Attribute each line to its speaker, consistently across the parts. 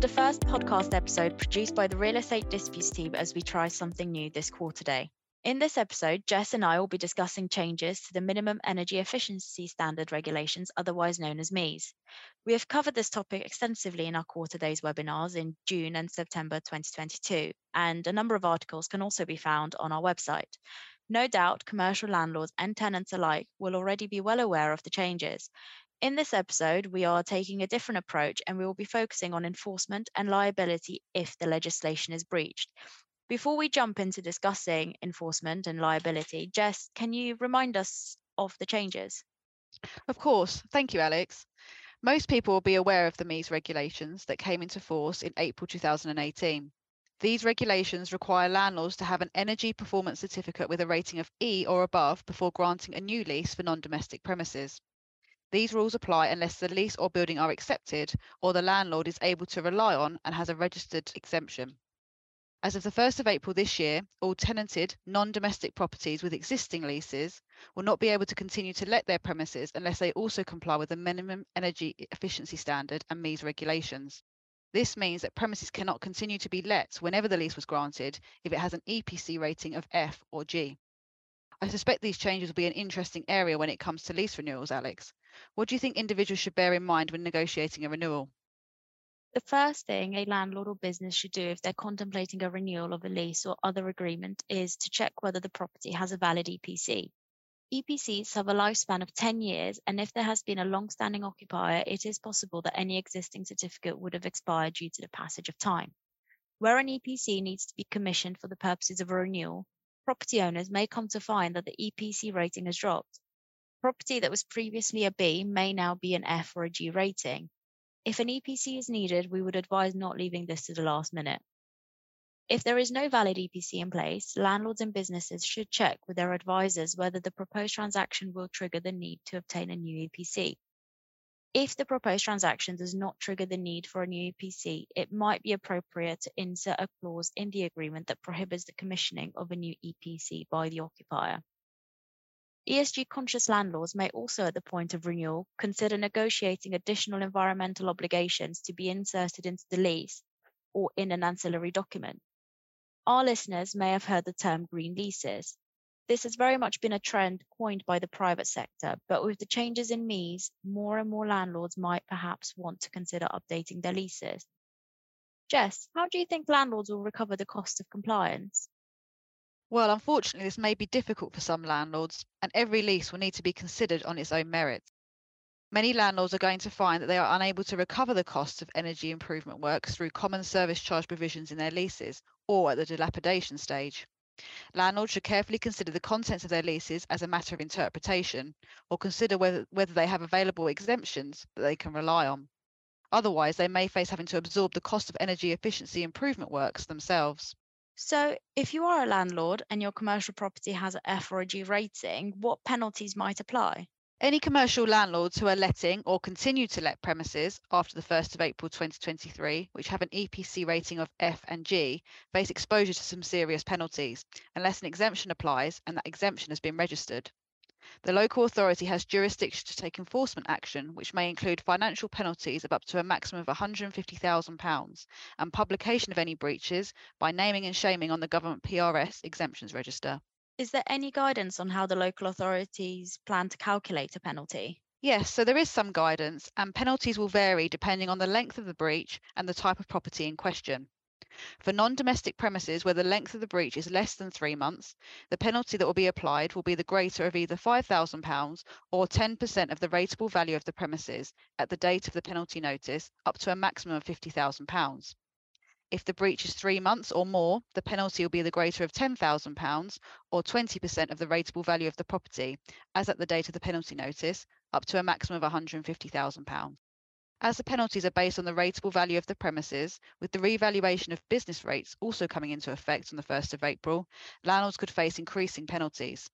Speaker 1: to the first podcast episode produced by the Real Estate Disputes team as we try something new this quarter day. In this episode, Jess and I will be discussing changes to the Minimum Energy Efficiency Standard regulations, otherwise known as MEES. We have covered this topic extensively in our quarter days webinars in June and September 2022, and a number of articles can also be found on our website. No doubt, commercial landlords and tenants alike will already be well aware of the changes. In this episode, we are taking a different approach and we will be focusing on enforcement and liability if the legislation is breached. Before we jump into discussing enforcement and liability, Jess, can you remind us of the changes?
Speaker 2: Of course. Thank you, Alex. Most people will be aware of the MEES regulations that came into force in April 2018. These regulations require landlords to have an energy performance certificate with a rating of E or above before granting a new lease for non domestic premises. These rules apply unless the lease or building are accepted or the landlord is able to rely on and has a registered exemption. As of the 1st of April this year, all tenanted, non-domestic properties with existing leases will not be able to continue to let their premises unless they also comply with the minimum energy efficiency standard and MEES regulations. This means that premises cannot continue to be let whenever the lease was granted if it has an EPC rating of F or G. I suspect these changes will be an interesting area when it comes to lease renewals, Alex. What do you think individuals should bear in mind when negotiating a renewal?
Speaker 1: The first thing a landlord or business should do if they're contemplating a renewal of a lease or other agreement is to check whether the property has a valid EPC. EPCs have a lifespan of 10 years, and if there has been a long standing occupier, it is possible that any existing certificate would have expired due to the passage of time. Where an EPC needs to be commissioned for the purposes of a renewal, property owners may come to find that the EPC rating has dropped. Property that was previously a B may now be an F or a G rating. If an EPC is needed, we would advise not leaving this to the last minute. If there is no valid EPC in place, landlords and businesses should check with their advisors whether the proposed transaction will trigger the need to obtain a new EPC. If the proposed transaction does not trigger the need for a new EPC, it might be appropriate to insert a clause in the agreement that prohibits the commissioning of a new EPC by the occupier. ESG conscious landlords may also, at the point of renewal, consider negotiating additional environmental obligations to be inserted into the lease or in an ancillary document. Our listeners may have heard the term green leases. This has very much been a trend coined by the private sector, but with the changes in MEES, more and more landlords might perhaps want to consider updating their leases. Jess, how do you think landlords will recover the cost of compliance?
Speaker 2: Well, unfortunately, this may be difficult for some landlords, and every lease will need to be considered on its own merits. Many landlords are going to find that they are unable to recover the costs of energy improvement works through common service charge provisions in their leases or at the dilapidation stage. Landlords should carefully consider the contents of their leases as a matter of interpretation or consider whether, whether they have available exemptions that they can rely on. Otherwise, they may face having to absorb the cost of energy efficiency improvement works themselves.
Speaker 1: So, if you are a landlord and your commercial property has an F or a G rating, what penalties might apply?
Speaker 2: Any commercial landlords who are letting or continue to let premises after the 1st of April 2023, which have an EPC rating of F and G, face exposure to some serious penalties unless an exemption applies and that exemption has been registered. The local authority has jurisdiction to take enforcement action, which may include financial penalties of up to a maximum of £150,000 and publication of any breaches by naming and shaming on the government PRS exemptions register.
Speaker 1: Is there any guidance on how the local authorities plan to calculate a penalty?
Speaker 2: Yes, so there is some guidance, and penalties will vary depending on the length of the breach and the type of property in question. For non-domestic premises where the length of the breach is less than three months, the penalty that will be applied will be the greater of either £5,000 or 10% of the rateable value of the premises at the date of the penalty notice, up to a maximum of £50,000. If the breach is three months or more, the penalty will be the greater of £10,000 or 20% of the rateable value of the property, as at the date of the penalty notice, up to a maximum of £150,000. As the penalties are based on the rateable value of the premises, with the revaluation of business rates also coming into effect on the 1st of April, landlords could face increasing penalties.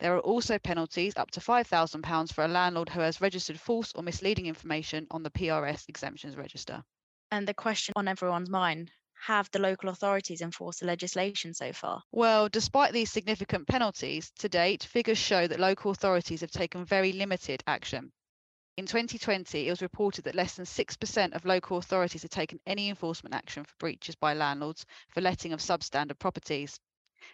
Speaker 2: There are also penalties up to £5,000 for a landlord who has registered false or misleading information on the PRS exemptions register.
Speaker 1: And the question on everyone's mind have the local authorities enforced the legislation so far?
Speaker 2: Well, despite these significant penalties, to date, figures show that local authorities have taken very limited action. In 2020, it was reported that less than 6% of local authorities had taken any enforcement action for breaches by landlords for letting of substandard properties.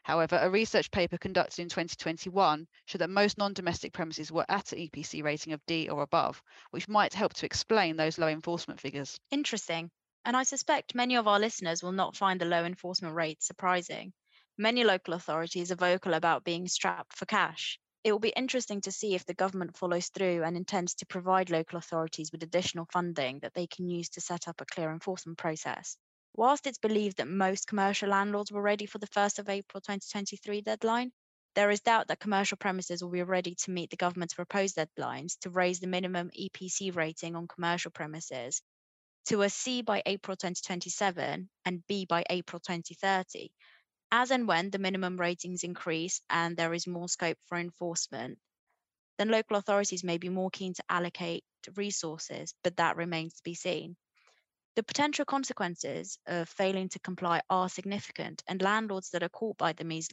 Speaker 2: However, a research paper conducted in 2021 showed that most non domestic premises were at an EPC rating of D or above, which might help to explain those low enforcement figures.
Speaker 1: Interesting. And I suspect many of our listeners will not find the low enforcement rates surprising. Many local authorities are vocal about being strapped for cash. It will be interesting to see if the government follows through and intends to provide local authorities with additional funding that they can use to set up a clear enforcement process. Whilst it's believed that most commercial landlords were ready for the 1st of April 2023 deadline, there is doubt that commercial premises will be ready to meet the government's proposed deadlines to raise the minimum EPC rating on commercial premises to a C by April 2027 and B by April 2030, as and when the minimum ratings increase and there is more scope for enforcement, then local authorities may be more keen to allocate resources, but that remains to be seen. The potential consequences of failing to comply are significant, and landlords that are caught by the MEES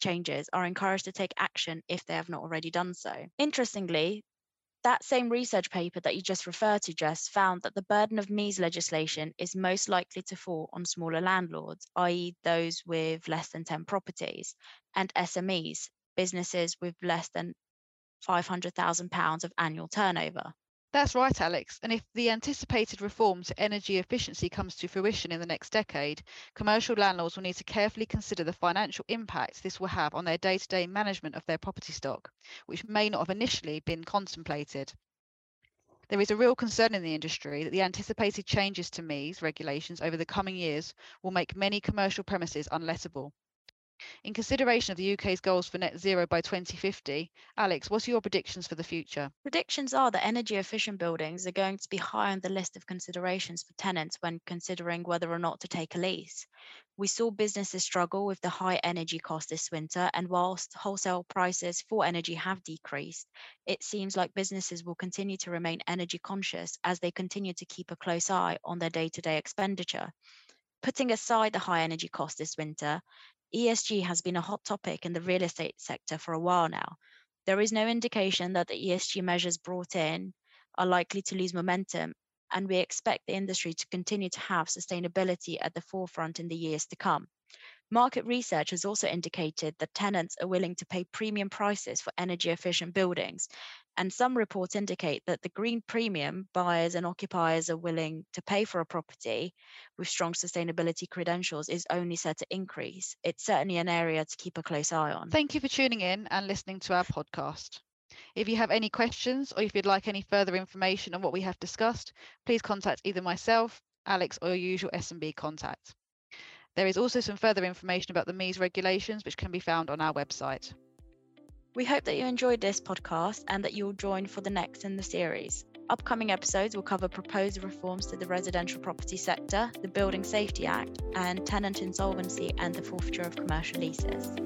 Speaker 1: changes are encouraged to take action if they have not already done so. Interestingly, that same research paper that you just referred to, Jess, found that the burden of MEES legislation is most likely to fall on smaller landlords, i.e., those with less than 10 properties, and SMEs, businesses with less than £500,000 of annual turnover.
Speaker 2: That's right, Alex. And if the anticipated reform to energy efficiency comes to fruition in the next decade, commercial landlords will need to carefully consider the financial impact this will have on their day to day management of their property stock, which may not have initially been contemplated. There is a real concern in the industry that the anticipated changes to MEES regulations over the coming years will make many commercial premises unlettable. In consideration of the UK's goals for net zero by 2050, Alex, what are your predictions for the future?
Speaker 1: Predictions are that energy efficient buildings are going to be high on the list of considerations for tenants when considering whether or not to take a lease. We saw businesses struggle with the high energy cost this winter, and whilst wholesale prices for energy have decreased, it seems like businesses will continue to remain energy conscious as they continue to keep a close eye on their day to day expenditure. Putting aside the high energy cost this winter, ESG has been a hot topic in the real estate sector for a while now. There is no indication that the ESG measures brought in are likely to lose momentum, and we expect the industry to continue to have sustainability at the forefront in the years to come. Market research has also indicated that tenants are willing to pay premium prices for energy efficient buildings, and some reports indicate that the green premium buyers and occupiers are willing to pay for a property with strong sustainability credentials is only set to increase. It's certainly an area to keep a close eye on.
Speaker 2: Thank you for tuning in and listening to our podcast. If you have any questions or if you'd like any further information on what we have discussed, please contact either myself, Alex, or your usual S&B contact. There is also some further information about the MEES regulations, which can be found on our website.
Speaker 1: We hope that you enjoyed this podcast and that you'll join for the next in the series. Upcoming episodes will cover proposed reforms to the residential property sector, the Building Safety Act, and tenant insolvency and the forfeiture of commercial leases.